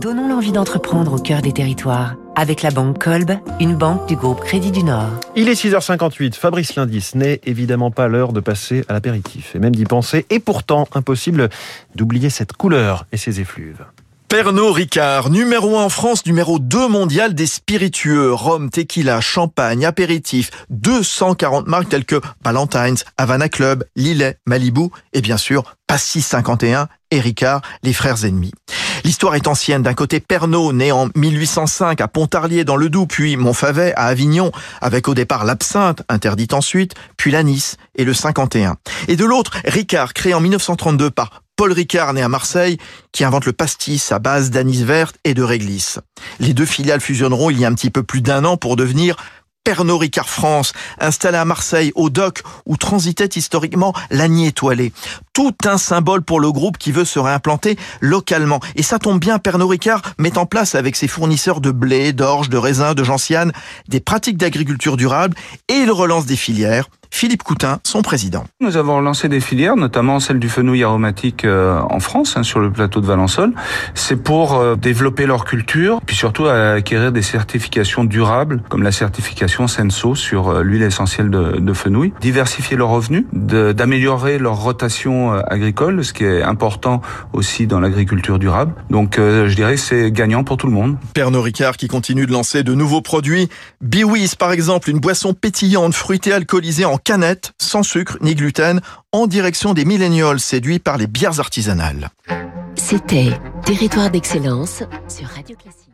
Donnons l'envie d'entreprendre au cœur des territoires. Avec la banque Kolb, une banque du groupe Crédit du Nord. Il est 6h58, Fabrice Lundi, ce n'est évidemment pas l'heure de passer à l'apéritif, et même d'y penser, et pourtant impossible d'oublier cette couleur et ses effluves. Pernod Ricard, numéro 1 en France, numéro 2 mondial des spiritueux, rhum, tequila, champagne, apéritif, 240 marques telles que Ballantines, Havana Club, Lillet, Malibu et bien sûr Passy 51 et Ricard, les frères ennemis. L'histoire est ancienne. D'un côté, Pernod, né en 1805 à Pontarlier dans le Doubs, puis Montfavet à Avignon, avec au départ l'absinthe, interdite ensuite, puis l'anis et le 51. Et de l'autre, Ricard, créé en 1932 par Paul Ricard, né à Marseille, qui invente le pastis à base d'anis verte et de réglisse. Les deux filiales fusionneront il y a un petit peu plus d'un an pour devenir Pernod Ricard France, installé à Marseille, au dock, où transitait historiquement l'agni étoilé. Tout un symbole pour le groupe qui veut se réimplanter localement. Et ça tombe bien, Pernod Ricard met en place avec ses fournisseurs de blé, d'orge, de raisin, de gentiane, des pratiques d'agriculture durable et il relance des filières Philippe Coutin, son président. Nous avons lancé des filières, notamment celle du fenouil aromatique euh, en France, hein, sur le plateau de Valençol. C'est pour euh, développer leur culture, puis surtout acquérir des certifications durables, comme la certification Senso sur euh, l'huile essentielle de, de, fenouil, diversifier leurs revenus, d'améliorer leur rotation agricole, ce qui est important aussi dans l'agriculture durable. Donc je dirais c'est gagnant pour tout le monde. Pernod Ricard qui continue de lancer de nouveaux produits. Biwiz par exemple, une boisson pétillante, fruitée, alcoolisée en canette, sans sucre ni gluten, en direction des millénials séduits par les bières artisanales. C'était Territoire d'excellence sur Radio Classique.